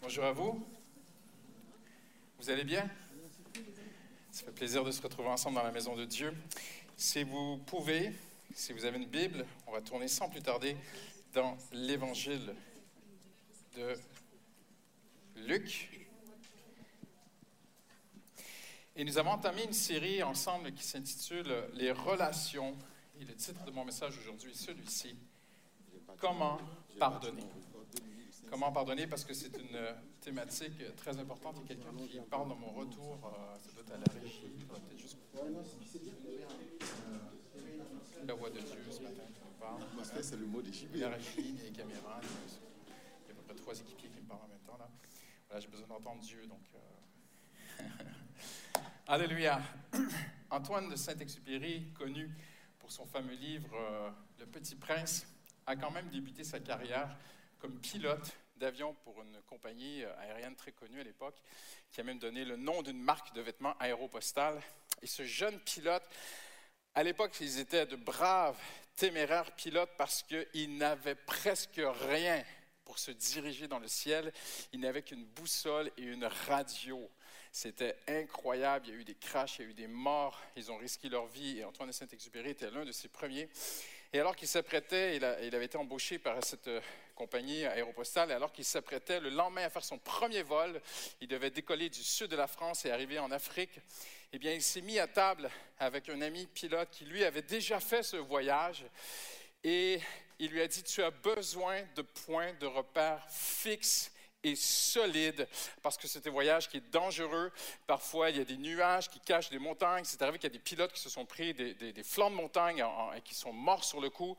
Bonjour à vous. Vous allez bien? Ça fait plaisir de se retrouver ensemble dans la maison de Dieu. Si vous pouvez, si vous avez une Bible, on va tourner sans plus tarder dans l'Évangile de Luc. Et nous avons entamé une série ensemble qui s'intitule Les relations. Et le titre de mon message aujourd'hui est celui-ci. Comment pardonner? Comment pardonner? Parce que c'est une thématique très importante. Il y a quelqu'un qui parle dans mon retour. Euh, ça doit être à la régie. Peut-être juste... La voix de Dieu ce matin qui me parle. c'est le mot des La régie, les caméras. Il y a à peu près trois équipiers qui me parlent en même temps. Là. Voilà, j'ai besoin d'entendre Dieu. Donc, euh... Alléluia. Antoine de Saint-Exupéry, connu pour son fameux livre euh, Le Petit Prince, a quand même débuté sa carrière comme pilote d'avion pour une compagnie aérienne très connue à l'époque, qui a même donné le nom d'une marque de vêtements aéropostale. Et ce jeune pilote, à l'époque, ils étaient de braves, téméraires pilotes parce qu'ils n'avaient presque rien pour se diriger dans le ciel. Ils n'avaient qu'une boussole et une radio. C'était incroyable. Il y a eu des crashs, il y a eu des morts. Ils ont risqué leur vie. Et Antoine de Saint-Exupéry était l'un de ces premiers. Et alors qu'il s'apprêtait, il, avait été embauché par cette euh, compagnie aéropostale, et alors qu'il s'apprêtait le lendemain à faire son premier vol, il devait décoller du sud de la France et arriver en Afrique. Eh bien, il s'est mis à table avec un ami pilote qui, lui, avait déjà fait ce voyage. Et il lui a dit, tu as besoin de points de repère fixes et solide parce que c'est un voyage qui est dangereux. Parfois, il y a des nuages qui cachent des montagnes. C'est arrivé qu'il y a des pilotes qui se sont pris des, flancs de montagne et qui sont morts sur le coup.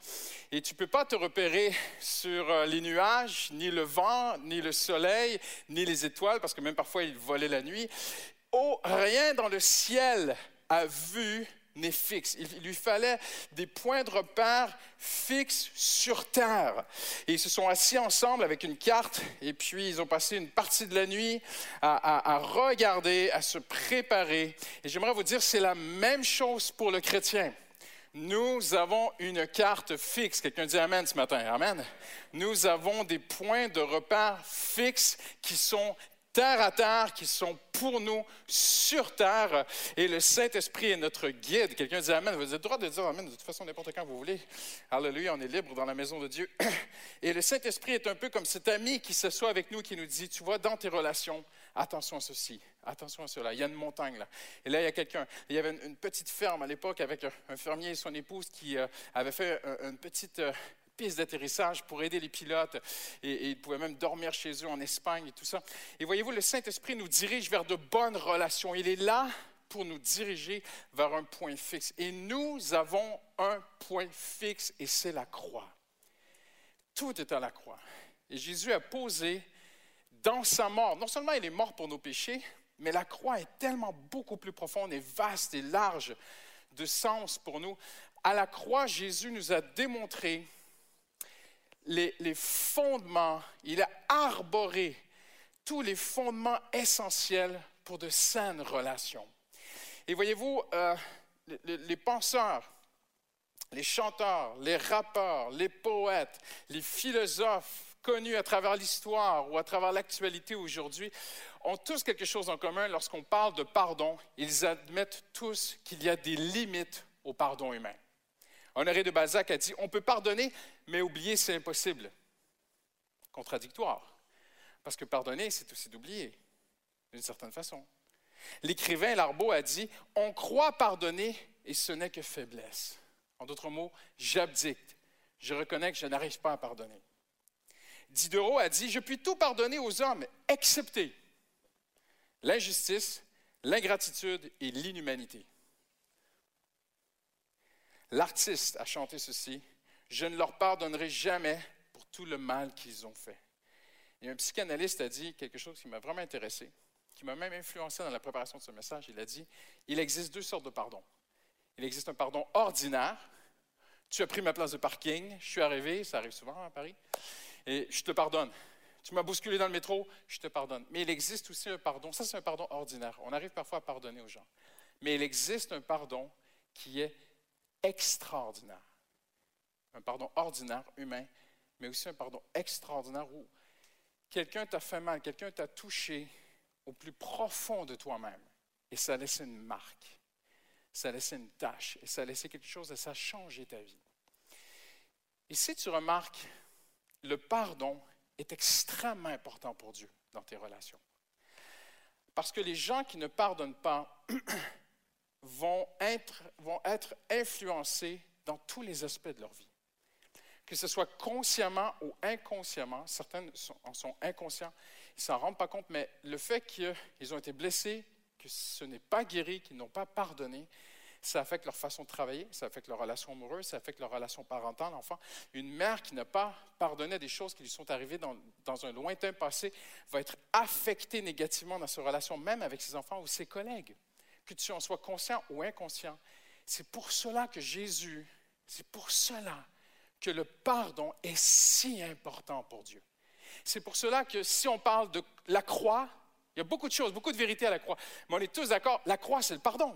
Et tu ne peux pas te repérer sur euh, les nuages, ni le vent, ni le soleil, ni les étoiles, parce que même parfois, ils volaient la nuit. Oh, rien dans le ciel a vu n'est fixe. Il lui fallait des points de repère fixes sur Terre. Et ils se sont assis ensemble avec une carte et puis ils ont passé une partie de la nuit à, regarder, à se préparer. Et j'aimerais vous dire, c'est la même chose pour le chrétien. Nous avons une carte fixe. Quelqu'un dit Amen ce matin. Amen. Nous avons des points de repère fixes qui sont terre à terre, qui sont pour nous sur terre. Et le Saint-Esprit est notre guide. Quelqu'un dit Amen. Vous avez le droit de dire Amen de toute façon n'importe quand vous voulez. Alléluia, on est libre dans la maison de Dieu. Et le Saint-Esprit est un peu comme cet ami qui s'assoit avec nous, qui nous dit Tu vois, dans tes relations, attention à ceci, attention à cela. Il y a une montagne là. Et là, il y a quelqu'un. Il y avait une, petite ferme à l'époque avec un, fermier et son épouse qui euh, avait fait une petite. Euh, piste d'atterrissage pour aider les pilotes et, ils pouvaient même dormir chez eux en Espagne et tout ça. Et voyez-vous, le Saint-Esprit nous dirige vers de bonnes relations. Il est là pour nous diriger vers un point fixe. Et nous avons un point fixe et c'est la croix. Tout est à la croix. Et Jésus a posé dans sa mort, non seulement il est mort pour nos péchés, mais la croix est tellement beaucoup plus profonde et vaste et large de sens pour nous. À la croix, Jésus nous a démontré les, fondements, il a arboré tous les fondements essentiels pour de saines relations. Et voyez-vous, euh, les, penseurs, les chanteurs, les rappeurs, les poètes, les philosophes connus à travers l'histoire ou à travers l'actualité aujourd'hui ont tous quelque chose en commun lorsqu'on parle de pardon. Ils admettent tous qu'il y a des limites au pardon humain. Honoré de Balzac a dit On peut pardonner, mais oublier, c'est impossible. Contradictoire. Parce que pardonner, c'est aussi d'oublier, d'une certaine façon. L'écrivain Larbeau a dit On croit pardonner et ce n'est que faiblesse. En d'autres mots, j'abdicte. Je reconnais que je n'arrive pas à pardonner. Diderot a dit Je puis tout pardonner aux hommes, excepté l'injustice, l'ingratitude et l'inhumanité. L'artiste a chanté ceci, Je ne leur pardonnerai jamais pour tout le mal qu'ils ont fait. Et un psychanalyste a dit quelque chose qui m'a vraiment intéressé, qui m'a même influencé dans la préparation de ce message. Il a dit, il existe deux sortes de pardon. Il existe un pardon ordinaire. Tu as pris ma place de parking, je suis arrivé, ça arrive souvent à Paris, et je te pardonne. Tu m'as bousculé dans le métro, je te pardonne. Mais il existe aussi un pardon, ça c'est un pardon ordinaire. On arrive parfois à pardonner aux gens. Mais il existe un pardon qui est extraordinaire. Un pardon ordinaire, humain, mais aussi un pardon extraordinaire où quelqu'un t'a fait mal, quelqu'un t'a touché au plus profond de toi-même, et ça a laissé une marque, ça a laissé une tâche, et ça a laissé quelque chose, et ça a changé ta vie. Et si tu remarques, le pardon est extrêmement important pour Dieu dans tes relations. Parce que les gens qui ne pardonnent pas vont être, influencés dans tous les aspects de leur vie. Que ce soit consciemment ou inconsciemment, certains en sont inconscients, ils ne s'en rendent pas compte, mais le fait qu'ils ont été blessés, que ce n'est pas guéri, qu'ils n'ont pas pardonné, ça affecte leur façon de travailler, ça affecte leur relation amoureuse, ça affecte leur relation parentale, l'enfant. Une mère qui n'a pas pardonné des choses qui lui sont arrivées dans, dans, un lointain passé va être affectée négativement dans sa relation, même avec ses enfants ou ses collègues, que tu en sois conscient ou inconscient. C'est pour cela que Jésus, c'est pour cela que le pardon est si important pour Dieu. C'est pour cela que si on parle de la croix, il y a beaucoup de choses, beaucoup de vérités à la croix, mais on est tous d'accord, la croix, c'est le pardon.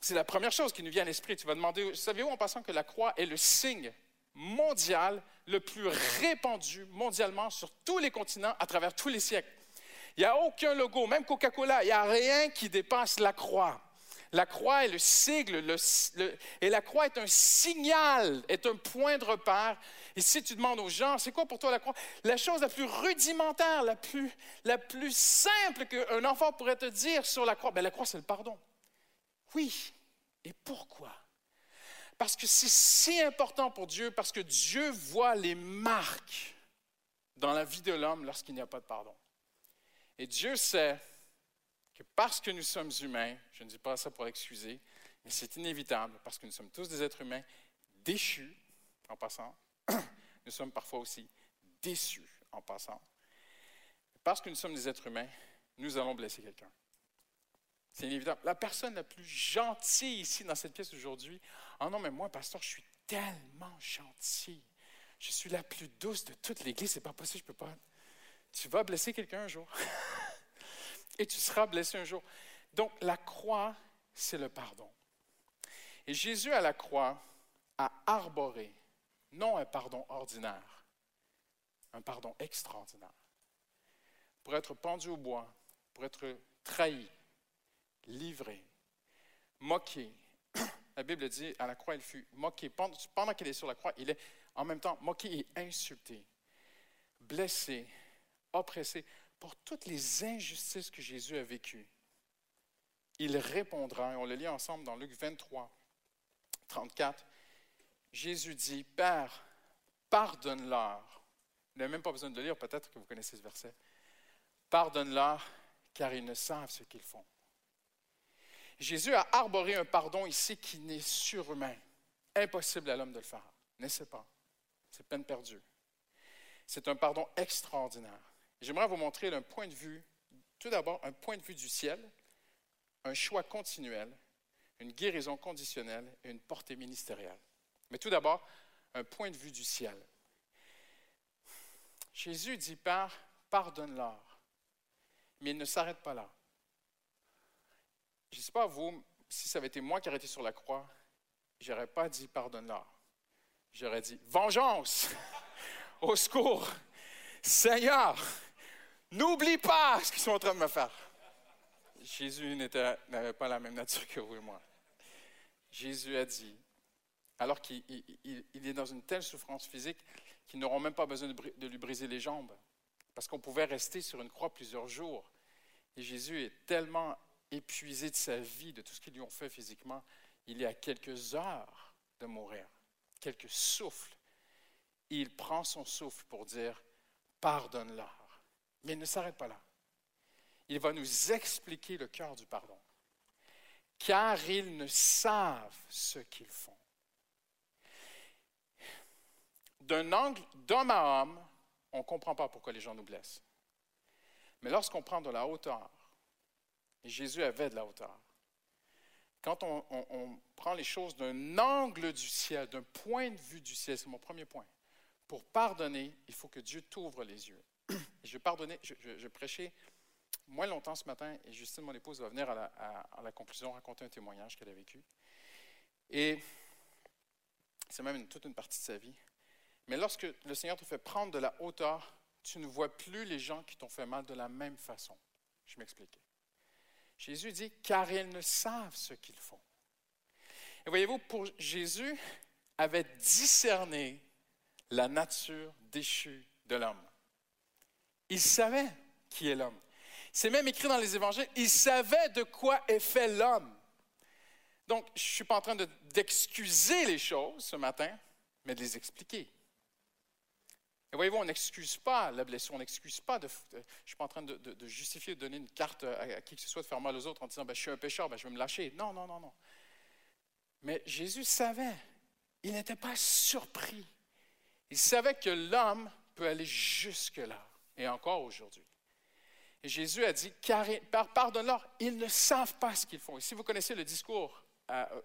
C'est la première chose qui nous vient à l'esprit. Tu vas demander, savez-vous en passant que la croix est le signe mondial le plus répandu mondialement sur tous les continents à travers tous les siècles? Il n'y a aucun logo, même Coca-Cola, il n'y a rien qui dépasse la croix. La croix est le sigle, et la croix est un signal, est un point de repère. Et si tu demandes aux gens, c'est quoi pour toi la croix? La chose la plus rudimentaire, la plus, la plus simple qu'un enfant pourrait te dire sur la croix, bien, la croix, c'est le pardon. Oui. Et pourquoi? Parce que c'est si important pour Dieu, parce que Dieu voit les marques dans la vie de l'homme lorsqu'il n'y a pas de pardon. Et Dieu sait que parce que nous sommes humains, je ne dis pas ça pour excuser, mais c'est inévitable, parce que nous sommes tous des êtres humains déchus, en passant, nous sommes parfois aussi déçus, en passant. Parce que nous sommes des êtres humains, nous allons blesser quelqu'un. C'est inévitable. La personne la plus gentille ici dans cette pièce aujourd'hui, oh non, mais moi, pasteur, je suis tellement gentil. Je suis la plus douce de toute l'Église, c'est pas possible, je peux pas. Tu vas blesser quelqu'un un jour. Et tu seras blessé un jour. Donc, la croix, c'est le pardon. Et Jésus à la croix a arboré, non un pardon ordinaire, un pardon extraordinaire. Pour être pendu au bois, pour être trahi, livré, moqué. La Bible dit, à la croix, il fut moqué. Pendant qu'il est sur la croix, il est en même temps moqué et insulté, blessé, oppressé pour toutes les injustices que Jésus a vécues. Il répondra, et on le lit ensemble dans Luc 23, 34. Jésus dit, Père, pardonne-leur. Vous n'avez même pas besoin de le lire, peut-être que vous connaissez ce verset. Pardonne-leur, car ils ne savent ce qu'ils font. Jésus a arboré un pardon ici qui n'est surhumain. Impossible à l'homme de le faire. N'est-ce pas? C'est peine perdue. C'est un pardon extraordinaire. J'aimerais vous montrer d'un point de vue, tout d'abord, un point de vue du ciel, un choix continuel, une guérison conditionnelle et une portée ministérielle. Mais tout d'abord, un point de vue du ciel. Jésus dit Père, pardonne-leur. Mais il ne s'arrête pas là. Je ne sais pas vous, si ça avait été moi qui été sur la croix, j'aurais pas dit pardonne-leur. J'aurais dit vengeance, au secours, Seigneur, n'oublie pas ce qu'ils sont en train de me faire. Jésus n'avait pas la même nature que vous et moi. Jésus a dit, alors qu'il est dans une telle souffrance physique qu'ils n'auront même pas besoin de lui briser les jambes, parce qu'on pouvait rester sur une croix plusieurs jours. Et Jésus est tellement épuisé de sa vie, de tout ce qu'ils lui ont fait physiquement, il est à quelques heures de mourir, quelques souffles. Il prend son souffle pour dire, pardonne-leur. Mais il ne s'arrête pas là. Il va nous expliquer le cœur du pardon. Car ils ne savent ce qu'ils font. D'un angle d'homme à homme, on ne comprend pas pourquoi les gens nous blessent. Mais lorsqu'on prend de la hauteur, et Jésus avait de la hauteur. Quand on, prend les choses d'un angle du ciel, d'un point de vue du ciel, c'est mon premier point. Pour pardonner, il faut que Dieu t'ouvre les yeux. Je pardonnais, prêchais moins longtemps ce matin et Justine, mon épouse, va venir à la, conclusion raconter un témoignage qu'elle a vécu. Et c'est même toute une partie de sa vie. Mais lorsque le Seigneur te fait prendre de la hauteur, tu ne vois plus les gens qui t'ont fait mal de la même façon. Je m'explique. Jésus dit, car ils ne savent ce qu'ils font. Et voyez-vous, pour Jésus avait discerné la nature déchue de l'homme. Il savait qui est l'homme. C'est même écrit dans les évangiles, il savait de quoi est fait l'homme. Donc, je ne suis pas en train d'excuser les choses ce matin, mais de les expliquer. Et voyez-vous, on n'excuse pas la blessure, on n'excuse pas. Je ne suis pas en train de, justifier, de donner une carte à, qui que ce soit, de faire mal aux autres en disant ben, Je suis un pécheur, ben, je vais me lâcher. Non, non, non, non. Mais Jésus savait. Il n'était pas surpris. Il savait que l'homme peut aller jusque-là, et encore aujourd'hui. Et Jésus a dit Pardonne-leur, ils ne savent pas ce qu'ils font. Et si vous connaissez le discours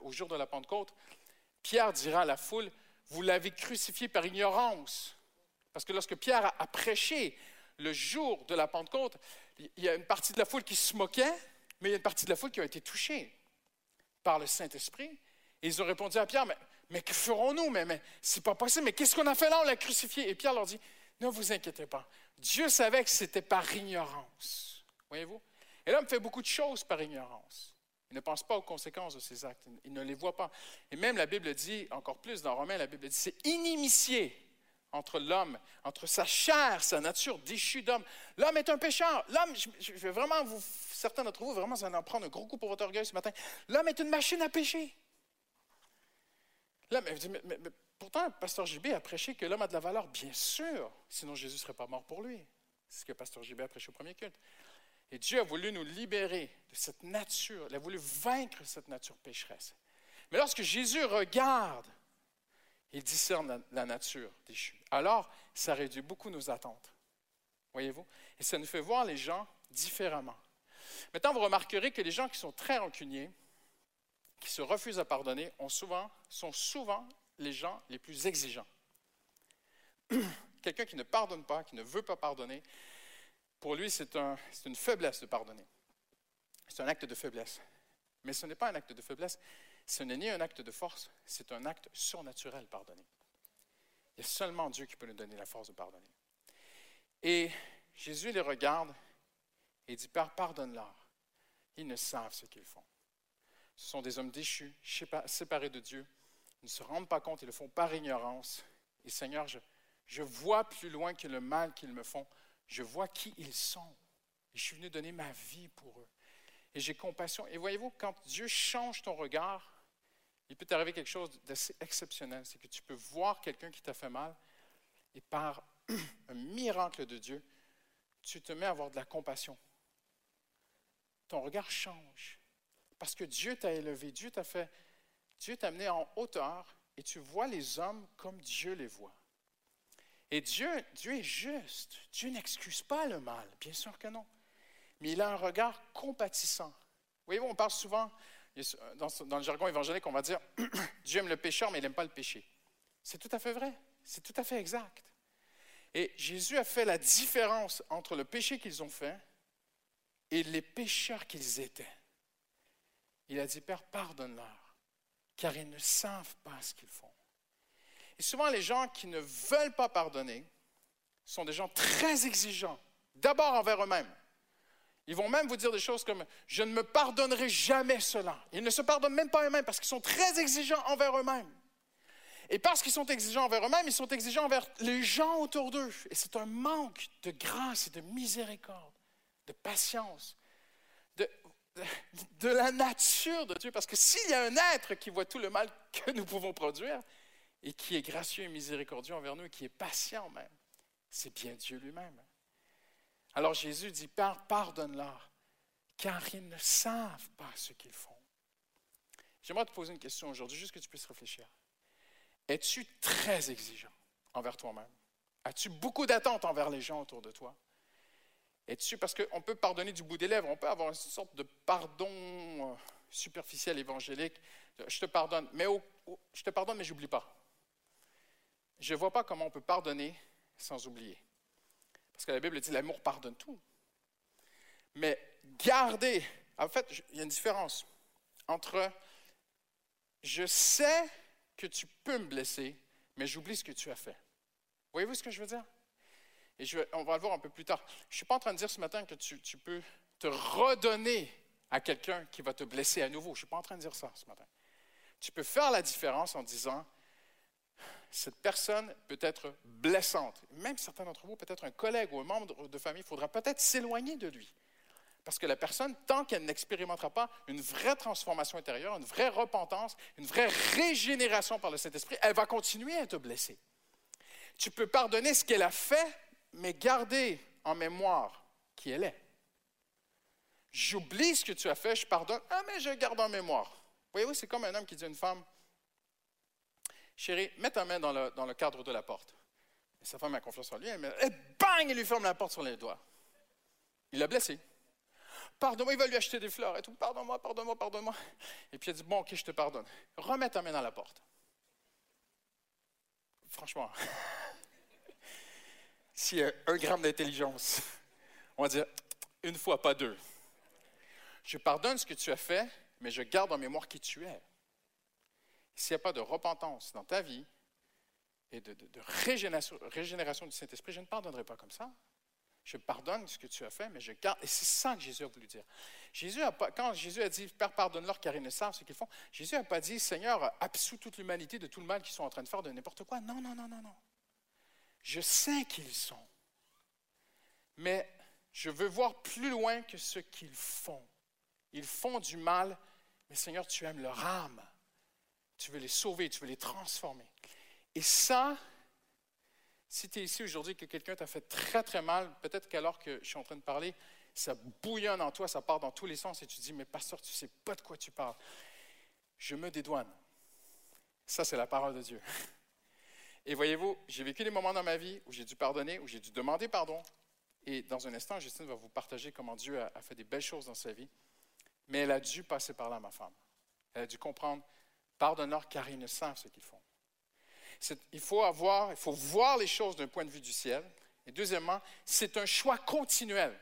au jour de la Pentecôte, Pierre dira à la foule Vous l'avez crucifié par ignorance. Parce que lorsque Pierre a, prêché le jour de la Pentecôte, il y a une partie de la foule qui se moquait, mais il y a une partie de la foule qui a été touchée par le Saint-Esprit. Et ils ont répondu à Pierre, mais, mais que ferons-nous? Mais, mais c'est pas possible, mais qu'est-ce qu'on a fait là? On l'a crucifié. Et Pierre leur dit, ne vous inquiétez pas. Dieu savait que c'était par ignorance. Voyez-vous? Et l'homme fait beaucoup de choses par ignorance. Il ne pense pas aux conséquences de ses actes. Il ne les voit pas. Et même la Bible dit, encore plus dans Romains, la Bible dit, c'est inimitié entre l'homme, entre sa chair, sa nature déchue d'homme. L'homme est un pécheur. L'homme, je, vais vraiment vous, certains d'entre vous, vraiment, allez en prendre un gros coup pour votre orgueil ce matin. L'homme est une machine à pécher. L'homme, mais, mais, pourtant, Pasteur JB a prêché que l'homme a de la valeur, bien sûr, sinon Jésus ne serait pas mort pour lui. C'est ce que Pasteur JB a prêché au premier culte. Et Dieu a voulu nous libérer de cette nature, il a voulu vaincre cette nature pécheresse. Mais lorsque Jésus regarde il discerne la, nature déchue. Alors, ça réduit beaucoup nos attentes. Voyez-vous? Et ça nous fait voir les gens différemment. Maintenant, vous remarquerez que les gens qui sont très rancuniers, qui se refusent à pardonner, ont souvent, sont souvent les gens les plus exigeants. Quelqu'un qui ne pardonne pas, qui ne veut pas pardonner, pour lui, c'est un, une faiblesse de pardonner. C'est un acte de faiblesse. Mais ce n'est pas un acte de faiblesse, ce n'est ni un acte de force, c'est un acte surnaturel, pardonner. Il y a seulement Dieu qui peut nous donner la force de pardonner. Et Jésus les regarde et dit, Père, pardonne-leur. Ils ne savent ce qu'ils font. Ce sont des hommes déchus, séparés de Dieu. Ne se rendent pas compte, ils le font par ignorance. Et Seigneur, je, je vois plus loin que le mal qu'ils me font. Je vois qui ils sont. Et je suis venu donner ma vie pour eux. Et j'ai compassion. Et voyez-vous, quand Dieu change ton regard, il peut t'arriver quelque chose d'assez exceptionnel. C'est que tu peux voir quelqu'un qui t'a fait mal et par un miracle de Dieu, tu te mets à avoir de la compassion. Ton regard change. Parce que Dieu t'a élevé, Dieu t'a fait, Dieu t'a amené en hauteur et tu vois les hommes comme Dieu les voit. Et Dieu, Dieu est juste. Dieu n'excuse pas le mal, bien sûr que non. Mais il a un regard compatissant. Voyez-vous, on parle souvent dans, le jargon évangélique, on va dire Dieu aime le pécheur, mais il n'aime pas le péché. C'est tout à fait vrai. C'est tout à fait exact. Et Jésus a fait la différence entre le péché qu'ils ont fait et les pécheurs qu'ils étaient. Il a dit Père, pardonne-leur, car ils ne savent pas ce qu'ils font. Et souvent, les gens qui ne veulent pas pardonner sont des gens très exigeants, d'abord envers eux-mêmes. Ils vont même vous dire des choses comme Je ne me pardonnerai jamais cela. Ils ne se pardonnent même pas eux-mêmes parce qu'ils sont très exigeants envers eux-mêmes. Et parce qu'ils sont exigeants envers eux-mêmes, ils sont exigeants envers les gens autour d'eux. Et c'est un manque de grâce et de miséricorde, de patience, de, la nature de Dieu. Parce que s'il y a un être qui voit tout le mal que nous pouvons produire et qui est gracieux et miséricordieux envers nous et qui est patient même, c'est bien Dieu lui-même. Alors Jésus dit, Père, pardonne-leur, car ils ne savent pas ce qu'ils font. J'aimerais te poser une question aujourd'hui, juste que tu puisses réfléchir. Es-tu très exigeant envers toi-même? As-tu beaucoup d'attentes envers les gens autour de toi? Es-tu, parce qu'on peut pardonner du bout des lèvres, on peut avoir une sorte de pardon euh, superficiel évangélique. Je te pardonne, mais je te pardonne, mais j'oublie pas. Je ne vois pas comment on peut pardonner sans oublier. Parce que la Bible dit l'amour pardonne tout. Mais garder, en fait, il y a une différence entre je sais que tu peux me blesser, mais j'oublie ce que tu as fait. Voyez-vous ce que je veux dire? Et on va le voir un peu plus tard. Je ne suis pas en train de dire ce matin que tu, tu peux te redonner à quelqu'un qui va te blesser à nouveau. Je ne suis pas en train de dire ça ce matin. Tu peux faire la différence en disant, cette personne peut être blessante. Même certains d'entre vous, peut-être un collègue ou un membre de famille, il faudra peut-être s'éloigner de lui. Parce que la personne, tant qu'elle n'expérimentera pas une vraie transformation intérieure, une vraie repentance, une vraie régénération par le Saint-Esprit, elle va continuer à te blesser. Tu peux pardonner ce qu'elle a fait, mais garder en mémoire qui elle est. J'oublie ce que tu as fait, je pardonne, ah mais je garde en mémoire. Voyez-vous, c'est comme un homme qui dit à une femme, chérie, mets ta main dans le, cadre de la porte. Et sa femme a confiance en lui, elle, et bang, il lui ferme la porte sur les doigts. Il l'a blessé. Pardonne-moi, il va lui acheter des fleurs et tout. Pardonne-moi, pardonne-moi, pardonne-moi. Et puis elle dit, bon, ok, je te pardonne. Remets ta main dans la porte. Franchement, s'il y a un gramme d'intelligence, on va dire une fois, pas deux. Je pardonne ce que tu as fait, mais je garde en mémoire qui tu es. S'il n'y a pas de repentance dans ta vie et de, régénération, du Saint-Esprit, je ne pardonnerai pas comme ça. Je pardonne ce que tu as fait, mais je garde. Et c'est ça que Jésus a voulu dire. Jésus a quand Jésus a dit Père, pardonne-leur car ils ne savent ce qu'ils font, Jésus n'a pas dit Seigneur, absous toute l'humanité de tout le mal qu'ils sont en train de faire, de n'importe quoi. Non, non, non, non, non. Je sais qu'ils sont. Mais je veux voir plus loin que ce qu'ils font. Ils font du mal, mais Seigneur, tu aimes leur âme. Tu veux les sauver, tu veux les transformer. Et ça, si tu es ici aujourd'hui que quelqu'un t'a fait très, très mal, peut-être qu'alors que je suis en train de parler, ça bouillonne en toi, ça part dans tous les sens et tu dis, mais pasteur, tu ne sais pas de quoi tu parles. Je me dédouane. Ça, c'est la parole de Dieu. Et voyez-vous, j'ai vécu des moments dans ma vie où j'ai dû pardonner, où j'ai dû demander pardon. Et dans un instant, Justine va vous partager comment Dieu a, fait des belles choses dans sa vie. Mais elle a dû passer par là, ma femme. Elle a dû comprendre, pardonne-leur car ils ne savent ce qu'ils font. Il faut avoir, il faut voir les choses d'un point de vue du ciel. Et deuxièmement, c'est un choix continuel.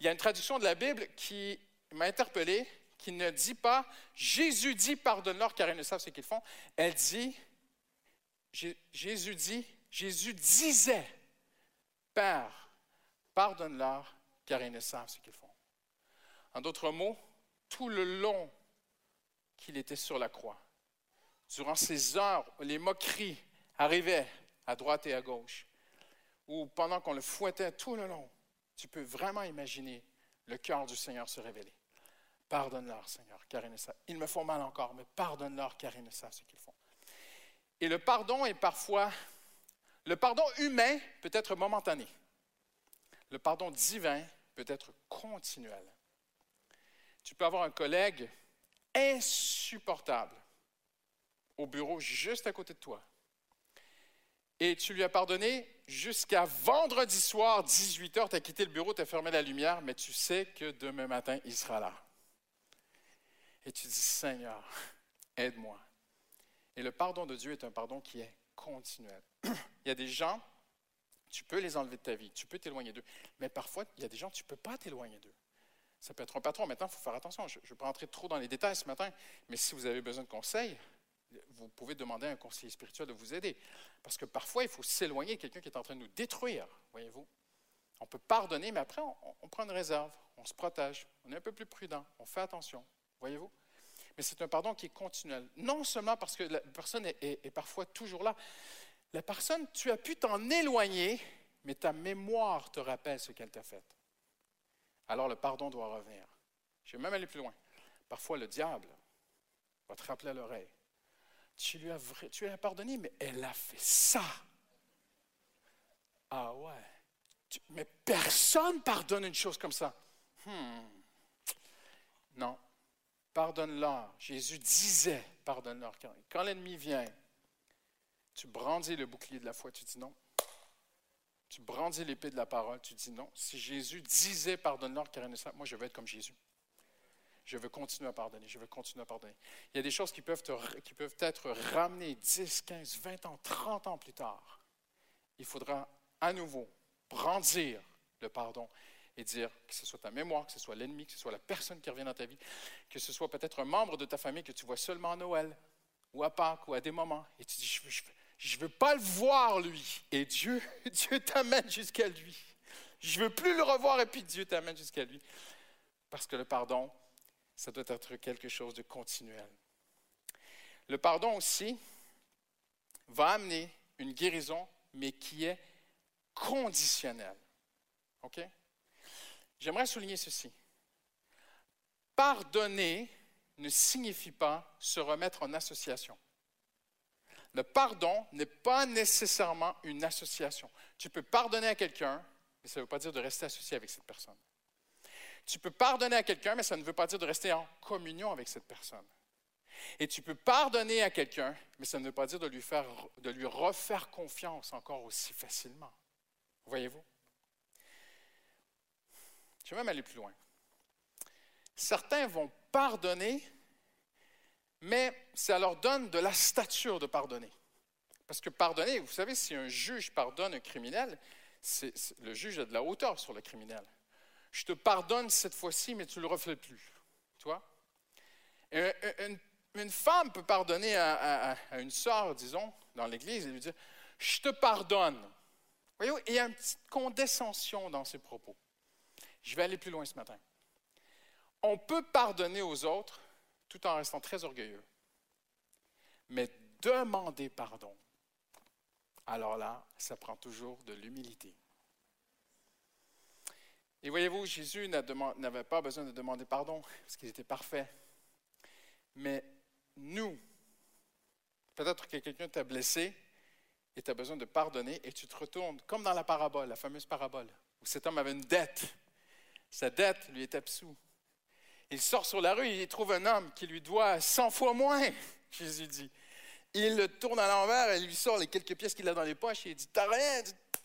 Il y a une traduction de la Bible qui m'a interpellé, qui ne dit pas Jésus dit pardonne-leur car ils ne savent ce qu'ils font. Elle dit Jésus dit, Jésus disait, Père, pardonne-leur, car ils ne savent ce qu'ils font. En d'autres mots, tout le long qu'il était sur la croix, durant ces heures où les moqueries arrivaient à droite et à gauche, ou pendant qu'on le fouettait tout le long, tu peux vraiment imaginer le cœur du Seigneur se révéler. Pardonne-leur, Seigneur, car ils ne savent. Ils me font mal encore, mais pardonne-leur, car ils ne savent ce qu'ils font. Et le pardon est parfois, le pardon humain peut être momentané. Le pardon divin peut être continuel. Tu peux avoir un collègue insupportable au bureau juste à côté de toi. Et tu lui as pardonné jusqu'à vendredi soir, 18 h, tu as quitté le bureau, tu as fermé la lumière, mais tu sais que demain matin, il sera là. Et tu dis, Seigneur, aide-moi. Et le pardon de Dieu est un pardon qui est continuel. il y a des gens, tu peux les enlever de ta vie, tu peux t'éloigner d'eux, mais parfois, il y a des gens, tu ne peux pas t'éloigner d'eux. Ça peut être un patron. Maintenant, il faut faire attention. Je ne vais pas rentrer trop dans les détails ce matin, mais si vous avez besoin de conseils, vous pouvez demander à un conseiller spirituel de vous aider. Parce que parfois, il faut s'éloigner de quelqu'un qui est en train de nous détruire, voyez-vous. On peut pardonner, mais après, on, on, prend une réserve, on se protège, on est un peu plus prudent, on fait attention, voyez-vous mais c'est un pardon qui est continuel. Non seulement parce que la personne est, parfois toujours là. La personne, tu as pu t'en éloigner, mais ta mémoire te rappelle ce qu'elle t'a fait. Alors le pardon doit revenir. Je vais même aller plus loin. Parfois, le diable va te rappeler à l'oreille. Tu lui as, tu as pardonné, mais elle a fait ça. Ah ouais. mais personne pardonne une chose comme ça. Hmm. Pardonne-leur. Jésus disait, pardonne-leur. Quand, l'ennemi vient, tu brandis le bouclier de la foi, tu dis non. Tu brandis l'épée de la parole, tu dis non. Si Jésus disait, pardonne-leur, car moi je veux être comme Jésus. Je veux continuer à pardonner, je veux continuer à pardonner. Il y a des choses qui peuvent, qui peuvent être ramenées 10, 15, 20 ans, 30 ans plus tard. Il faudra à nouveau brandir le pardon et dire que ce soit ta mémoire, que ce soit l'ennemi, que ce soit la personne qui revient dans ta vie, que ce soit peut-être un membre de ta famille que tu vois seulement à Noël ou à Pâques ou à des moments, et tu dis, Je ne veux pas le voir, lui. Et Dieu, Dieu t'amène jusqu'à lui. Je ne veux plus le revoir et puis Dieu t'amène jusqu'à lui. Parce que le pardon, ça doit être quelque chose de continuel. Le pardon aussi va amener une guérison, mais qui est conditionnelle. OK? J'aimerais souligner ceci. Pardonner ne signifie pas se remettre en association. Le pardon n'est pas nécessairement une association. Tu peux pardonner à quelqu'un, mais ça ne veut pas dire de rester associé avec cette personne. Tu peux pardonner à quelqu'un, mais ça ne veut pas dire de rester en communion avec cette personne. Et tu peux pardonner à quelqu'un, mais ça ne veut pas dire de lui, refaire confiance encore aussi facilement. Voyez-vous? Je vais même aller plus loin. Certains vont pardonner, mais ça leur donne de la stature de pardonner. Parce que pardonner, vous savez, si un juge pardonne un criminel, le juge a de la hauteur sur le criminel. Je te pardonne cette fois-ci, mais tu ne le refais plus. Tu vois? Une, femme peut pardonner à, une sœur, disons, dans l'Église, et lui dire Je te pardonne. Voyez, il y a une petite condescension dans ses propos. Je vais aller plus loin ce matin. On peut pardonner aux autres tout en restant très orgueilleux. Mais demander pardon, alors là, ça prend toujours de l'humilité. Et voyez-vous, Jésus n'avait pas besoin de demander pardon parce qu'il était parfait. Mais nous, peut-être que quelqu'un t'a blessé et tu as besoin de pardonner et tu te retournes, comme dans la parabole, la fameuse parabole, où cet homme avait une dette. Sa dette lui est absous. Il sort sur la rue, il trouve un homme qui lui doit 100 fois moins, Jésus dit. Il le tourne à l'envers et lui sort les quelques pièces qu'il a dans les poches et il dit T'as rien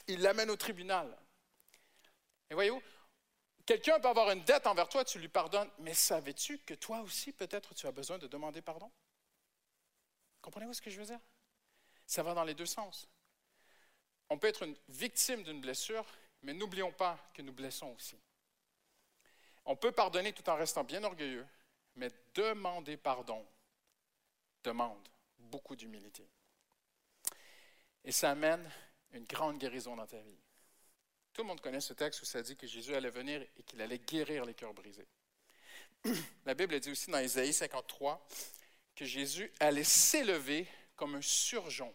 Il l'amène au tribunal. Et voyez-vous, quelqu'un peut avoir une dette envers toi, tu lui pardonnes, mais savais-tu que toi aussi, peut-être, tu as besoin de demander pardon? Comprenez-vous ce que je veux dire? Ça va dans les deux sens. On peut être une victime d'une blessure, mais n'oublions pas que nous blessons aussi. On peut pardonner tout en restant bien orgueilleux, mais demander pardon demande beaucoup d'humilité. Et ça amène une grande guérison dans ta vie. Tout le monde connaît ce texte où ça dit que Jésus allait venir et qu'il allait guérir les cœurs brisés. La Bible dit aussi dans Isaïe 53 que Jésus allait s'élever comme un surgeon.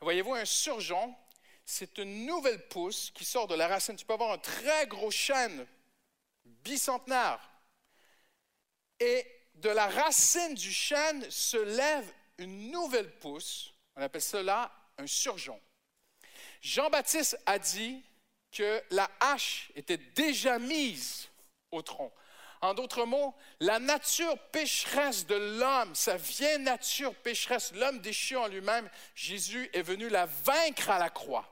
Voyez-vous, un surgeon, c'est une nouvelle pousse qui sort de la racine. Tu peux avoir un très gros chêne bicentenaire. Et de la racine du chêne se lève une nouvelle pousse. On appelle cela un surgeon. Jean-Baptiste a dit que la hache était déjà mise au tronc. En d'autres mots, la nature pécheresse de l'homme, sa vieille nature pécheresse, l'homme déchu en lui-même, Jésus est venu la vaincre à la croix.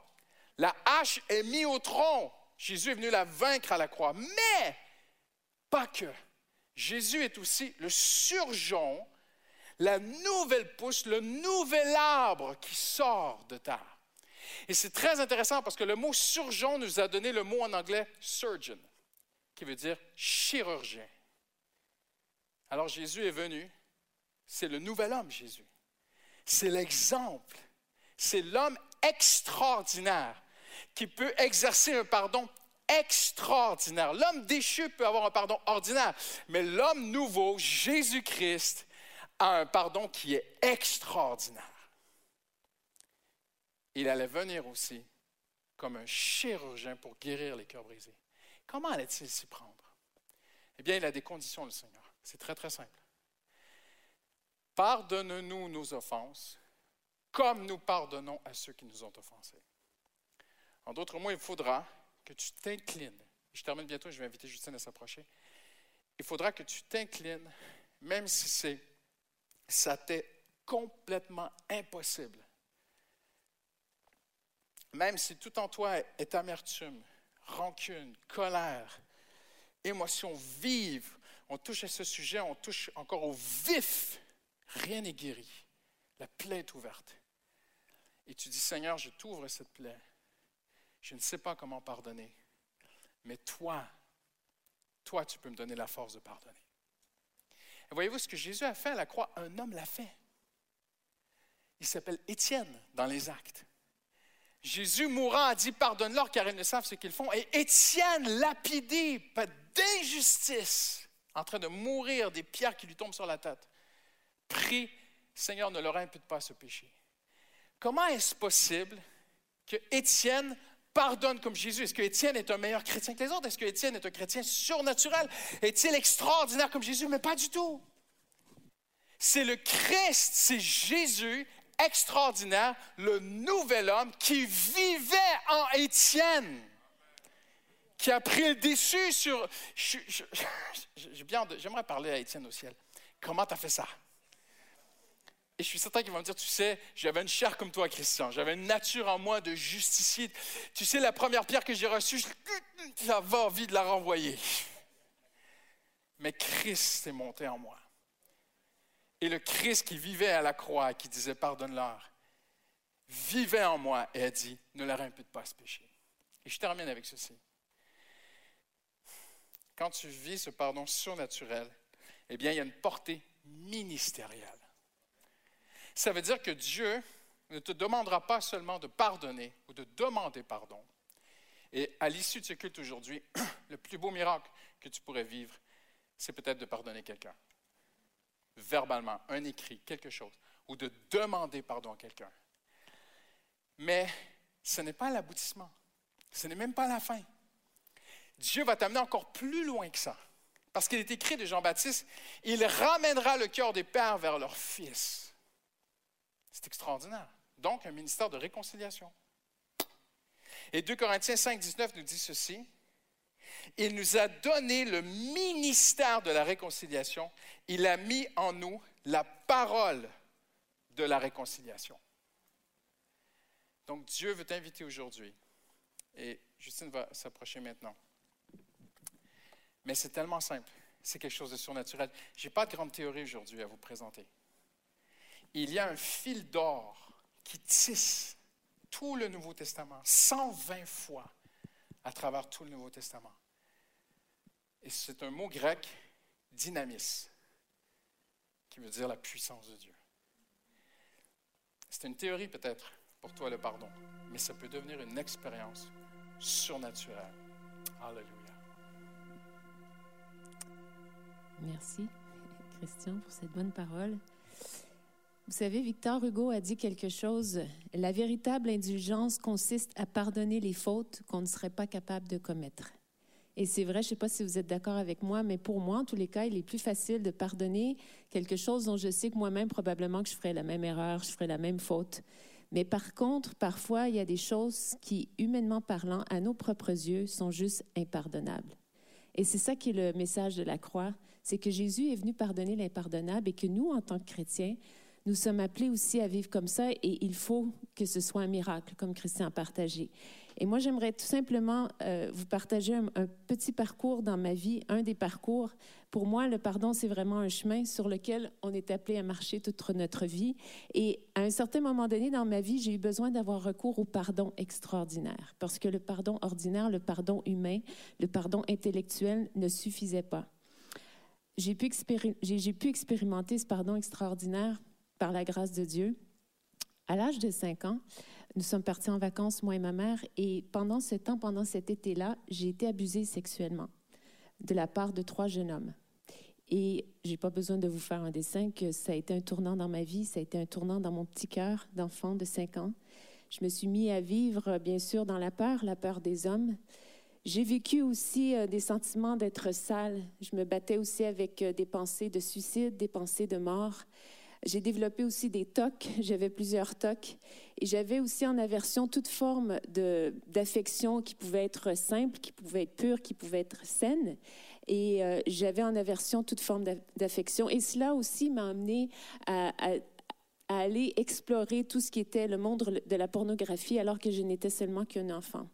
La hache est mise au tronc. Jésus est venu la vaincre à la croix. Mais pas que. Jésus est aussi le surgeon, la nouvelle pousse, le nouvel arbre qui sort de terre. Et c'est très intéressant parce que le mot surgeon nous a donné le mot en anglais surgeon, qui veut dire chirurgien. Alors Jésus est venu, c'est le nouvel homme Jésus. C'est l'exemple. C'est l'homme extraordinaire qui peut exercer un pardon extraordinaire. L'homme déchu peut avoir un pardon ordinaire, mais l'homme nouveau, Jésus-Christ, a un pardon qui est extraordinaire. Il allait venir aussi comme un chirurgien pour guérir les cœurs brisés. Comment allait-il s'y prendre? Eh bien, il a des conditions, le Seigneur. C'est très, très simple. Pardonne-nous nos offenses comme nous pardonnons à ceux qui nous ont offensés. En d'autres mots, il faudra que tu t'inclines. Je termine bientôt, je vais inviter Justine à s'approcher. Il faudra que tu t'inclines, même si c'est, ça t'est complètement impossible. Même si tout en toi est amertume, rancune, colère, émotion vive, on touche à ce sujet, on touche encore au vif, rien n'est guéri. La plaie est ouverte. Et tu dis, Seigneur, je t'ouvre cette plaie. Je ne sais pas comment pardonner, mais toi, toi, tu peux me donner la force de pardonner. Et voyez-vous ce que Jésus a fait à la croix? Un homme l'a fait. Il s'appelle Étienne dans les actes. Jésus mourant a dit Pardonne-leur car ils ne savent ce qu'ils font. Et Étienne, lapidé, pas d'injustice, en train de mourir des pierres qui lui tombent sur la tête, prie Seigneur, ne leur impute pas ce péché. Comment est-ce possible que Étienne pardonne comme Jésus? Est-ce que Étienne est un meilleur chrétien que les autres? Est-ce que Étienne est un chrétien surnaturel? Est-il extraordinaire comme Jésus? Mais pas du tout. C'est le Christ, c'est Jésus extraordinaire, le nouvel homme qui vivait en Étienne, qui a pris le dessus sur... J'aimerais parler à Étienne au ciel. Comment tu as fait ça? Et je suis certain qu'ils vont me dire, tu sais, j'avais une chair comme toi, Christian. J'avais une nature en moi de justicier. Tu sais, la première pierre que j'ai reçue, j'avais envie de la renvoyer. Mais Christ est monté en moi. Et le Christ qui vivait à la croix, qui disait, pardonne-leur, vivait en moi et a dit, ne leur impute pas ce péché. Et je termine avec ceci. Quand tu vis ce pardon surnaturel, eh bien, il y a une portée ministérielle. Ça veut dire que Dieu ne te demandera pas seulement de pardonner ou de demander pardon. Et à l'issue de ce culte aujourd'hui, le plus beau miracle que tu pourrais vivre, c'est peut-être de pardonner quelqu'un. Verbalement, un écrit, quelque chose, ou de demander pardon à quelqu'un. Mais ce n'est pas l'aboutissement. Ce n'est même pas la fin. Dieu va t'amener encore plus loin que ça. Parce qu'il est écrit de Jean-Baptiste, il ramènera le cœur des pères vers leurs fils. C'est extraordinaire. Donc, un ministère de réconciliation. Et 2 Corinthiens 5, 19 nous dit ceci. Il nous a donné le ministère de la réconciliation. Il a mis en nous la parole de la réconciliation. Donc Dieu veut t'inviter aujourd'hui. Et Justine va s'approcher maintenant. Mais c'est tellement simple. C'est quelque chose de surnaturel. Je n'ai pas de grande théorie aujourd'hui à vous présenter il y a un fil d'or qui tisse tout le Nouveau Testament, 120 fois à travers tout le Nouveau Testament. Et c'est un mot grec, dynamis, qui veut dire la puissance de Dieu. C'est une théorie peut-être pour toi le pardon, mais ça peut devenir une expérience surnaturelle. Alléluia. Merci, Christian, pour cette bonne parole. Vous savez, Victor Hugo a dit quelque chose. La véritable indulgence consiste à pardonner les fautes qu'on ne serait pas capable de commettre. Et c'est vrai, je ne sais pas si vous êtes d'accord avec moi, mais pour moi, en tous les cas, il est plus facile de pardonner quelque chose dont je sais que moi-même, probablement que je ferais la même erreur, je ferais la même faute. Mais par contre, parfois, il y a des choses qui, humainement parlant, à nos propres yeux, sont juste impardonnables. Et c'est ça qui est le message de la croix, c'est que Jésus est venu pardonner l'impardonnable et que nous, en tant que chrétiens, nous sommes appelés aussi à vivre comme ça et il faut que ce soit un miracle, comme Christian a partagé. Et moi, j'aimerais tout simplement euh, vous partager un, petit parcours dans ma vie, un des parcours. Pour moi, le pardon, c'est vraiment un chemin sur lequel on est appelé à marcher toute notre vie. Et à un certain moment donné dans ma vie, j'ai eu besoin d'avoir recours au pardon extraordinaire, parce que le pardon ordinaire, le pardon humain, le pardon intellectuel ne suffisait pas. J'ai pu, pu expérimenter ce pardon extraordinaire par la grâce de Dieu. À l'âge de 5 ans, nous sommes partis en vacances, moi et ma mère, et pendant ce temps, pendant cet été-là, j'ai été abusée sexuellement de la part de trois jeunes hommes. Et j'ai pas besoin de vous faire un dessin que ça a été un tournant dans ma vie, ça a été un tournant dans mon petit cœur d'enfant de 5 ans. Je me suis mis à vivre, bien sûr, dans la peur, la peur des hommes. J'ai vécu aussi euh, des sentiments d'être sale. Je me battais aussi avec euh, des pensées de suicide, des pensées de mort. J'ai développé aussi des tocs, j'avais plusieurs tocs, et j'avais aussi en aversion toute forme d'affection qui pouvait être simple, qui pouvait être pure, qui pouvait être saine. Et euh, j'avais en aversion toute forme d'affection. Et cela aussi m'a amené à, à aller explorer tout ce qui était le monde de la pornographie alors que je n'étais seulement qu'un enfant.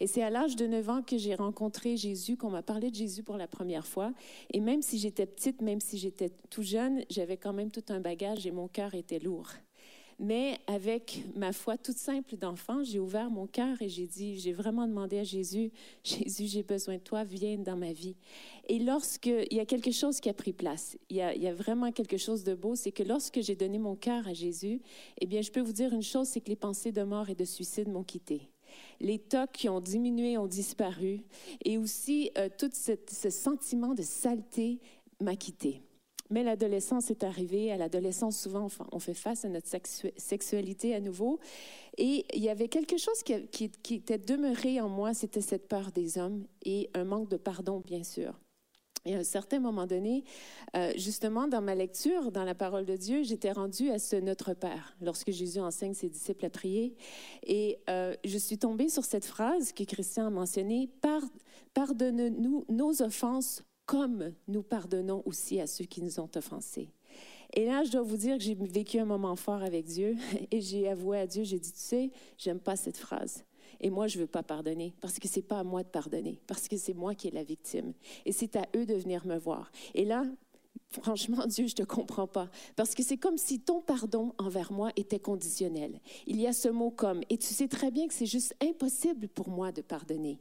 Et c'est à l'âge de 9 ans que j'ai rencontré Jésus, qu'on m'a parlé de Jésus pour la première fois. Et même si j'étais petite, même si j'étais tout jeune, j'avais quand même tout un bagage et mon cœur était lourd. Mais avec ma foi toute simple d'enfant, j'ai ouvert mon cœur et j'ai dit, j'ai vraiment demandé à Jésus, Jésus, j'ai besoin de toi, viens dans ma vie. Et lorsqu'il y a quelque chose qui a pris place, il y a, il y a vraiment quelque chose de beau, c'est que lorsque j'ai donné mon cœur à Jésus, eh bien, je peux vous dire une chose, c'est que les pensées de mort et de suicide m'ont quitté les tocs qui ont diminué ont disparu et aussi euh, tout ce sentiment de saleté m'a quitté. Mais l'adolescence est arrivée. À l'adolescence, souvent, on fait face à notre sexualité à nouveau. Et il y avait quelque chose qui, qui était demeuré en moi, c'était cette peur des hommes et un manque de pardon, bien sûr. Et à un certain moment donné, euh, justement, dans ma lecture, dans la parole de Dieu, j'étais rendue à ce Notre Père, lorsque Jésus enseigne ses disciples à prier. Et euh, je suis tombée sur cette phrase que Christian a mentionnée, Pardonne-nous nos offenses comme nous pardonnons aussi à ceux qui nous ont offensés. Et là, je dois vous dire que j'ai vécu un moment fort avec Dieu et j'ai avoué à Dieu, j'ai dit, tu sais, j'aime pas cette phrase. Et moi, je ne veux pas pardonner parce que c'est pas à moi de pardonner, parce que c'est moi qui est la victime. Et c'est à eux de venir me voir. Et là, Franchement, Dieu, je ne te comprends pas. Parce que c'est comme si ton pardon envers moi était conditionnel. Il y a ce mot comme, et tu sais très bien que c'est juste impossible pour moi de pardonner.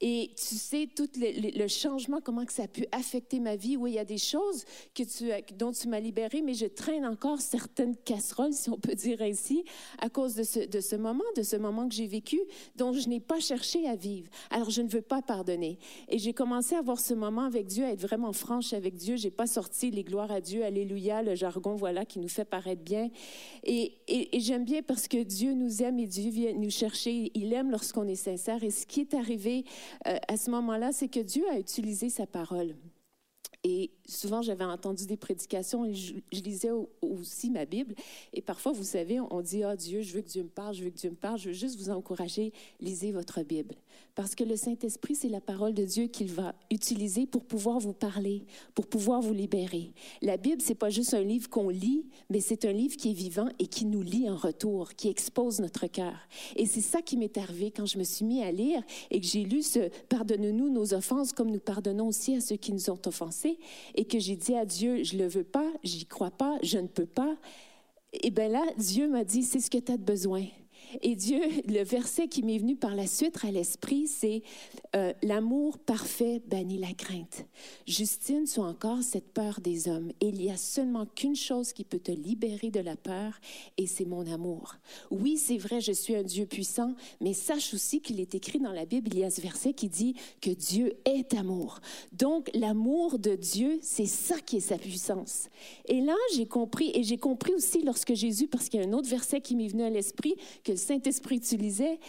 Et tu sais, tout le, changement, comment que ça a pu affecter ma vie. Oui, il y a des choses que tu, dont tu m'as libérée, mais je traîne encore certaines casseroles, si on peut dire ainsi, à cause de ce, de ce moment, de ce moment que j'ai vécu, dont je n'ai pas cherché à vivre. Alors, je ne veux pas pardonner. Et j'ai commencé à avoir ce moment avec Dieu, à être vraiment franche avec Dieu. J'ai pas sorti les gloires à Dieu, Alléluia, le jargon, voilà, qui nous fait paraître bien. Et, et j'aime bien parce que Dieu nous aime et Dieu vient nous chercher. Il aime lorsqu'on est sincère. Et ce qui est arrivé euh, à ce moment-là, c'est que Dieu a utilisé sa parole. Et souvent, j'avais entendu des prédications et je, lisais aussi ma Bible. Et parfois, vous savez, on dit, ah Dieu, je veux que Dieu me parle, je veux que Dieu me parle. Je veux juste vous encourager, lisez votre Bible. Parce que le Saint-Esprit, c'est la parole de Dieu qu'il va utiliser pour pouvoir vous parler, pour pouvoir vous libérer. La Bible, c'est pas juste un livre qu'on lit, mais c'est un livre qui est vivant et qui nous lit en retour, qui expose notre cœur. Et c'est ça qui m'est arrivé quand je me suis mis à lire et que j'ai lu ce Pardonne-nous nos offenses comme nous pardonnons aussi à ceux qui nous ont offensés et que j'ai dit à Dieu, je le veux pas, j'y crois pas, je ne peux pas. Et bien là, Dieu m'a dit, c'est ce que tu as besoin. Et Dieu, le verset qui m'est venu par la suite à l'esprit, c'est euh, L'amour parfait bannit la crainte. Justine, as encore cette peur des hommes. Et il y a seulement qu'une chose qui peut te libérer de la peur, et c'est mon amour. Oui, c'est vrai, je suis un Dieu puissant, mais sache aussi qu'il est écrit dans la Bible, il y a ce verset qui dit que Dieu est amour. Donc, l'amour de Dieu, c'est ça qui est sa puissance. Et là, j'ai compris, et j'ai compris aussi lorsque Jésus, parce qu'il y a un autre verset qui m'est venu à l'esprit, que Saint-Esprit utilisait,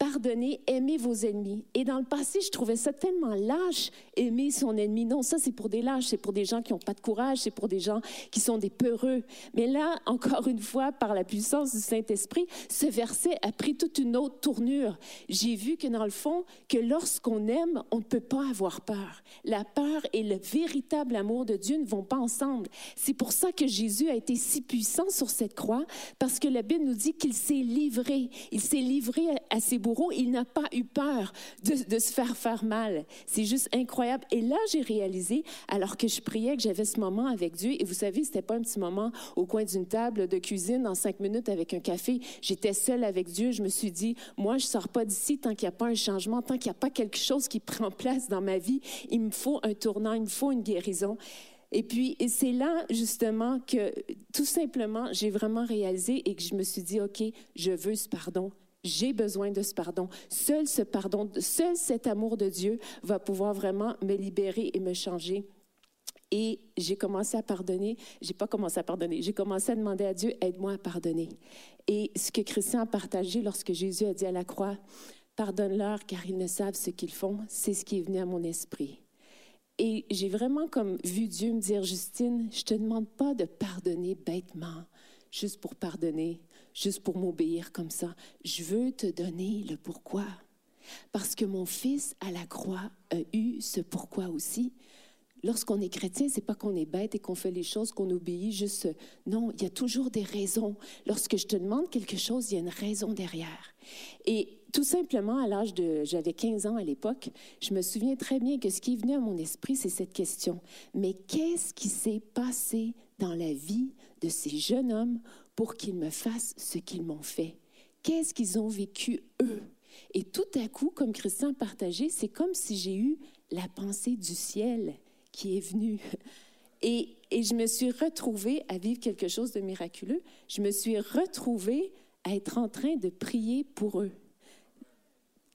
pardonnez, aimez vos ennemis. Et dans le passé, je trouvais ça tellement lâche, aimer son ennemi. Non, ça, c'est pour des lâches, c'est pour des gens qui n'ont pas de courage, c'est pour des gens qui sont des peureux. Mais là, encore une fois, par la puissance du Saint-Esprit, ce verset a pris toute une autre tournure. J'ai vu que dans le fond, que lorsqu'on aime, on ne peut pas avoir peur. La peur et le véritable amour de Dieu ne vont pas ensemble. C'est pour ça que Jésus a été si puissant sur cette croix, parce que la Bible nous dit qu'il s'est livré. Il s'est livré à ses beaux il n'a pas eu peur de, se faire faire mal. C'est juste incroyable. Et là, j'ai réalisé, alors que je priais, que j'avais ce moment avec Dieu. Et vous savez, c'était pas un petit moment au coin d'une table de cuisine en cinq minutes avec un café. J'étais seule avec Dieu. Je me suis dit, moi, je sors pas d'ici tant qu'il n'y a pas un changement, tant qu'il n'y a pas quelque chose qui prend place dans ma vie. Il me faut un tournant, il me faut une guérison. Et puis, c'est là, justement, que tout simplement, j'ai vraiment réalisé et que je me suis dit, OK, je veux ce pardon. J'ai besoin de ce pardon. Seul ce pardon, seul cet amour de Dieu va pouvoir vraiment me libérer et me changer. Et j'ai commencé à pardonner. J'ai pas commencé à pardonner. J'ai commencé à demander à Dieu, aide-moi à pardonner. Et ce que Christian a partagé lorsque Jésus a dit à la croix, pardonne-leur car ils ne savent ce qu'ils font, c'est ce qui est venu à mon esprit. Et j'ai vraiment comme vu Dieu me dire, Justine, je te demande pas de pardonner bêtement, juste pour pardonner juste pour m'obéir comme ça. Je veux te donner le pourquoi. Parce que mon fils à la croix a eu ce pourquoi aussi. Lorsqu'on est chrétien, c'est pas qu'on est bête et qu'on fait les choses, qu'on obéit juste. Non, il y a toujours des raisons. Lorsque je te demande quelque chose, il y a une raison derrière. Et tout simplement, à l'âge de, j'avais 15 ans à l'époque, je me souviens très bien que ce qui venu à mon esprit, c'est cette question. Mais qu'est-ce qui s'est passé dans la vie de ces jeunes hommes pour qu'ils me fassent ce qu'ils m'ont fait? Qu'est-ce qu'ils ont vécu eux? Et tout à coup, comme Christian partageait, c'est comme si j'ai eu la pensée du ciel qui est venue. Et, et, je me suis retrouvée à vivre quelque chose de miraculeux. Je me suis retrouvée à être en train de prier pour eux.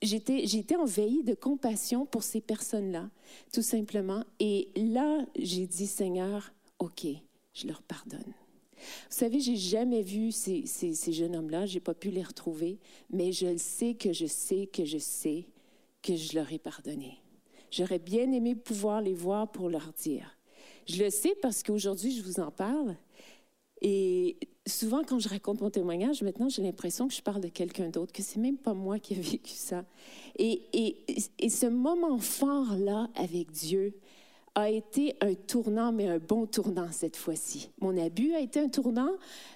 J'étais, j'étais envahie de compassion pour ces personnes-là, tout simplement. Et là, j'ai dit, Seigneur, OK, je leur pardonne. Vous savez, j'ai jamais vu ces, ces, jeunes hommes-là, j'ai pas pu les retrouver, mais je sais que je sais que je sais que je leur ai pardonné. J'aurais bien aimé pouvoir les voir pour leur dire. Je le sais parce qu'aujourd'hui, je vous en parle. Et souvent, quand je raconte mon témoignage, maintenant, j'ai l'impression que je parle de quelqu'un d'autre, que c'est même pas moi qui ai vécu ça. Et, et, et ce moment fort-là avec Dieu, a été un tournant, mais un bon tournant cette fois-ci. Mon abus a été un tournant,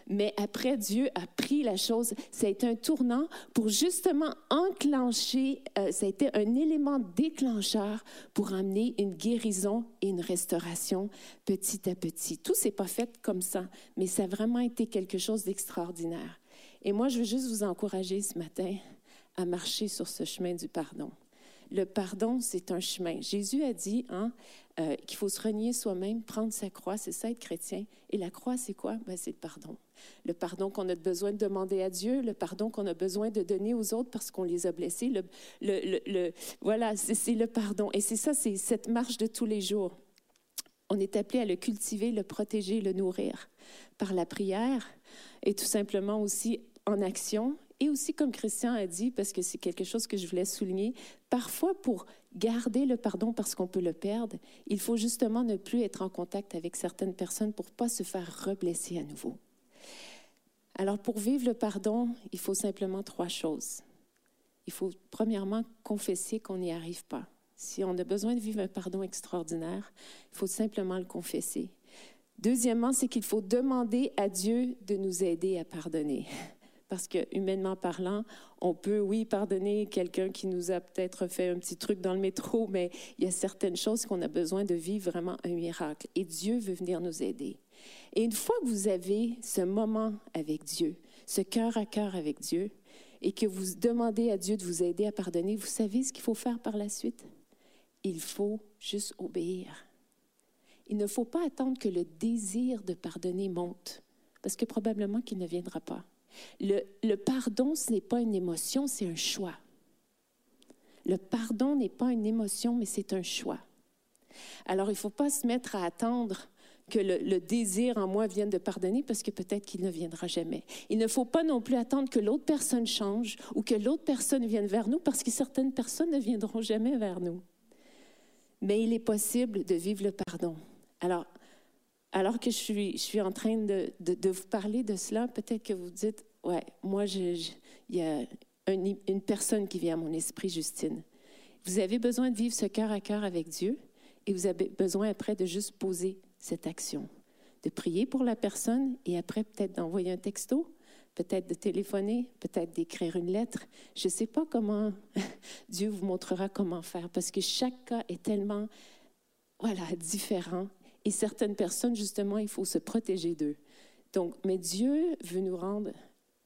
mais après, Dieu a pris la chose. Ça a été un tournant pour justement enclencher, euh, ça a été un élément déclencheur pour amener une guérison et une restauration petit à petit. Tout s'est pas fait comme ça, mais ça a vraiment été quelque chose d'extraordinaire. Et moi, je veux juste vous encourager ce matin à marcher sur ce chemin du pardon. Le pardon, c'est un chemin. Jésus a dit hein, euh, qu'il faut se renier soi-même, prendre sa croix, c'est ça être chrétien. Et la croix, c'est quoi? Ben, c'est le pardon. Le pardon qu'on a besoin de demander à Dieu, le pardon qu'on a besoin de donner aux autres parce qu'on les a blessés. Le, le, le, voilà, c'est le pardon. Et c'est ça, c'est cette marche de tous les jours. On est appelé à le cultiver, le protéger, le nourrir par la prière et tout simplement aussi en action et aussi, comme Christian a dit, parce que c'est quelque chose que je voulais souligner, parfois pour garder le pardon parce qu'on peut le perdre, il faut justement ne plus être en contact avec certaines personnes pour ne pas se faire reblesser à nouveau. Alors, pour vivre le pardon, il faut simplement trois choses. Il faut premièrement confesser qu'on n'y arrive pas. Si on a besoin de vivre un pardon extraordinaire, il faut simplement le confesser. Deuxièmement, c'est qu'il faut demander à Dieu de nous aider à pardonner parce que humainement parlant, on peut, oui, pardonner quelqu'un qui nous a peut-être fait un petit truc dans le métro, mais il y a certaines choses qu'on a besoin de vivre vraiment un miracle. Et Dieu veut venir nous aider. Et une fois que vous avez ce moment avec Dieu, ce cœur à cœur avec Dieu, et que vous demandez à Dieu de vous aider à pardonner, vous savez ce qu'il faut faire par la suite? Il faut juste obéir. Il ne faut pas attendre que le désir de pardonner monte, parce que probablement qu'il ne viendra pas. Le, pardon, ce n'est pas une émotion, c'est un choix. Le pardon n'est pas une émotion, mais c'est un choix. Alors, il ne faut pas se mettre à attendre que le, le, désir en moi vienne de pardonner parce que peut-être qu'il ne viendra jamais. Il ne faut pas non plus attendre que l'autre personne change ou que l'autre personne vienne vers nous parce que certaines personnes ne viendront jamais vers nous. Mais il est possible de vivre le pardon. Alors, alors que je suis, je suis en train de, de, vous parler de cela, peut-être que vous dites, ouais, moi, il y a une personne qui vient à mon esprit, Justine. Vous avez besoin de vivre ce cœur à cœur avec Dieu et vous avez besoin après de juste poser cette action, de prier pour la personne et après peut-être d'envoyer un texto, peut-être de téléphoner, peut-être d'écrire une lettre. Je ne sais pas comment Dieu vous montrera comment faire parce que chaque cas est tellement, voilà, différent et certaines personnes, justement, il faut se protéger d'eux. Donc, mais Dieu veut nous rendre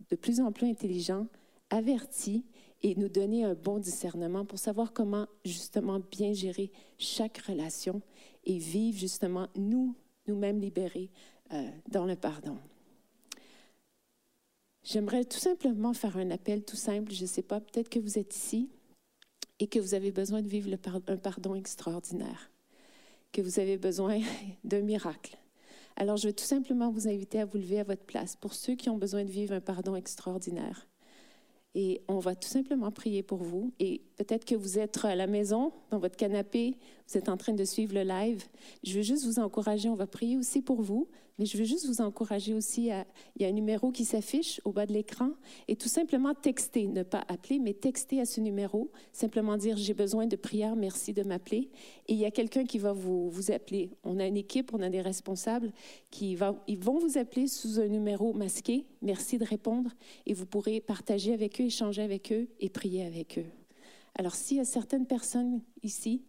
de plus en plus intelligents, avertis et nous donner un bon discernement pour savoir comment, justement, bien gérer chaque relation et vivre, justement, nous, nous-mêmes libérés euh, dans le pardon. J'aimerais tout simplement faire un appel tout simple. Je ne sais pas, peut-être que vous êtes ici et que vous avez besoin de vivre un pardon extraordinaire que vous avez besoin d'un miracle. Alors, je vais tout simplement vous inviter à vous lever à votre place pour ceux qui ont besoin de vivre un pardon extraordinaire. Et on va tout simplement prier pour vous. Et peut-être que vous êtes à la maison, dans votre canapé, vous êtes en train de suivre le live. Je veux juste vous encourager. On va prier aussi pour vous. Mais je veux juste vous encourager aussi à, il y a un numéro qui s'affiche au bas de l'écran et tout simplement texter, ne pas appeler, mais texter à ce numéro, simplement dire j'ai besoin de prière, merci de m'appeler. Et il y a quelqu'un qui va vous, vous appeler. On a une équipe, on a des responsables qui va, ils vont vous appeler sous un numéro masqué, merci de répondre et vous pourrez partager avec eux, échanger avec eux et prier avec eux. Alors s'il y a certaines personnes ici,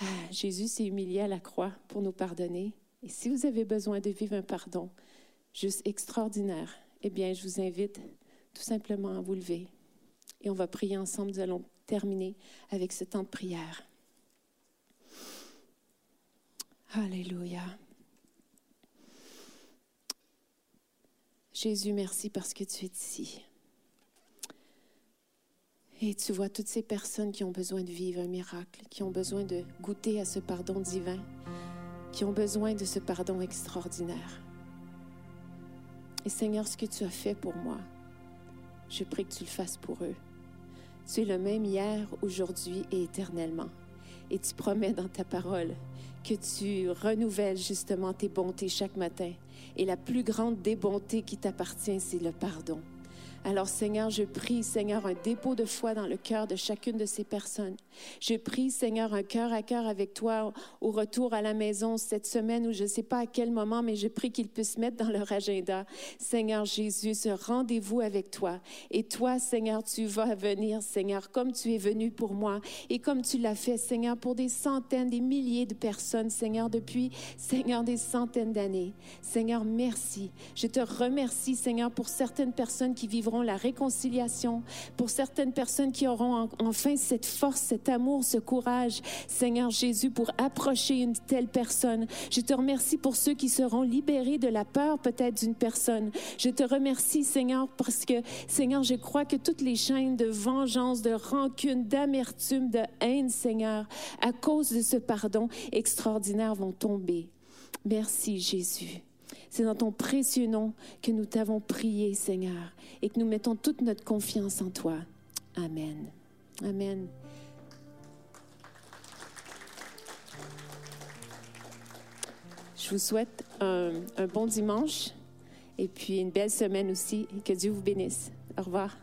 ah, Jésus s'est humilié à la croix pour nous pardonner Et si vous avez besoin de vivre un pardon juste extraordinaire, eh bien, je vous invite tout simplement à vous lever. Et on va prier ensemble. Nous allons terminer avec ce temps de prière. Alléluia. Jésus, merci parce que tu es ici. Et tu vois toutes ces personnes qui ont besoin de vivre un miracle, qui ont besoin de goûter à ce pardon divin, qui ont besoin de ce pardon extraordinaire. Et Seigneur, ce que tu as fait pour moi, je prie que tu le fasses pour eux. Tu es le même hier, aujourd'hui et éternellement. Et tu promets dans ta parole que tu renouvelles justement tes bontés chaque matin. Et la plus grande des bontés qui t'appartient, c'est le pardon. Alors Seigneur, je prie, Seigneur, un dépôt de foi dans le cœur de chacune de ces personnes. Je prie, Seigneur, un cœur à cœur avec toi au retour à la maison cette semaine ou je ne sais pas à quel moment, mais je prie qu'ils puissent mettre dans leur agenda, Seigneur Jésus, ce rendez-vous avec toi. Et toi, Seigneur, tu vas venir, Seigneur, comme tu es venu pour moi et comme tu l'as fait, Seigneur, pour des centaines, des milliers de personnes, Seigneur, depuis, Seigneur, des centaines d'années. Seigneur, merci. Je te remercie, Seigneur, pour certaines personnes qui vivent la réconciliation, pour certaines personnes qui auront enfin cette force, cet amour, ce courage, Seigneur Jésus, pour approcher une telle personne. Je te remercie pour ceux qui seront libérés de la peur peut-être d'une personne. Je te remercie, Seigneur, parce que, Seigneur, je crois que toutes les chaînes de vengeance, de rancune, d'amertume, de haine, Seigneur, à cause de ce pardon extraordinaire vont tomber. Merci, Jésus. C'est dans ton précieux nom que nous t'avons prié, Seigneur, et que nous mettons toute notre confiance en toi. Amen. Amen. Je vous souhaite un, bon dimanche et puis une belle semaine aussi. Que Dieu vous bénisse. Au revoir.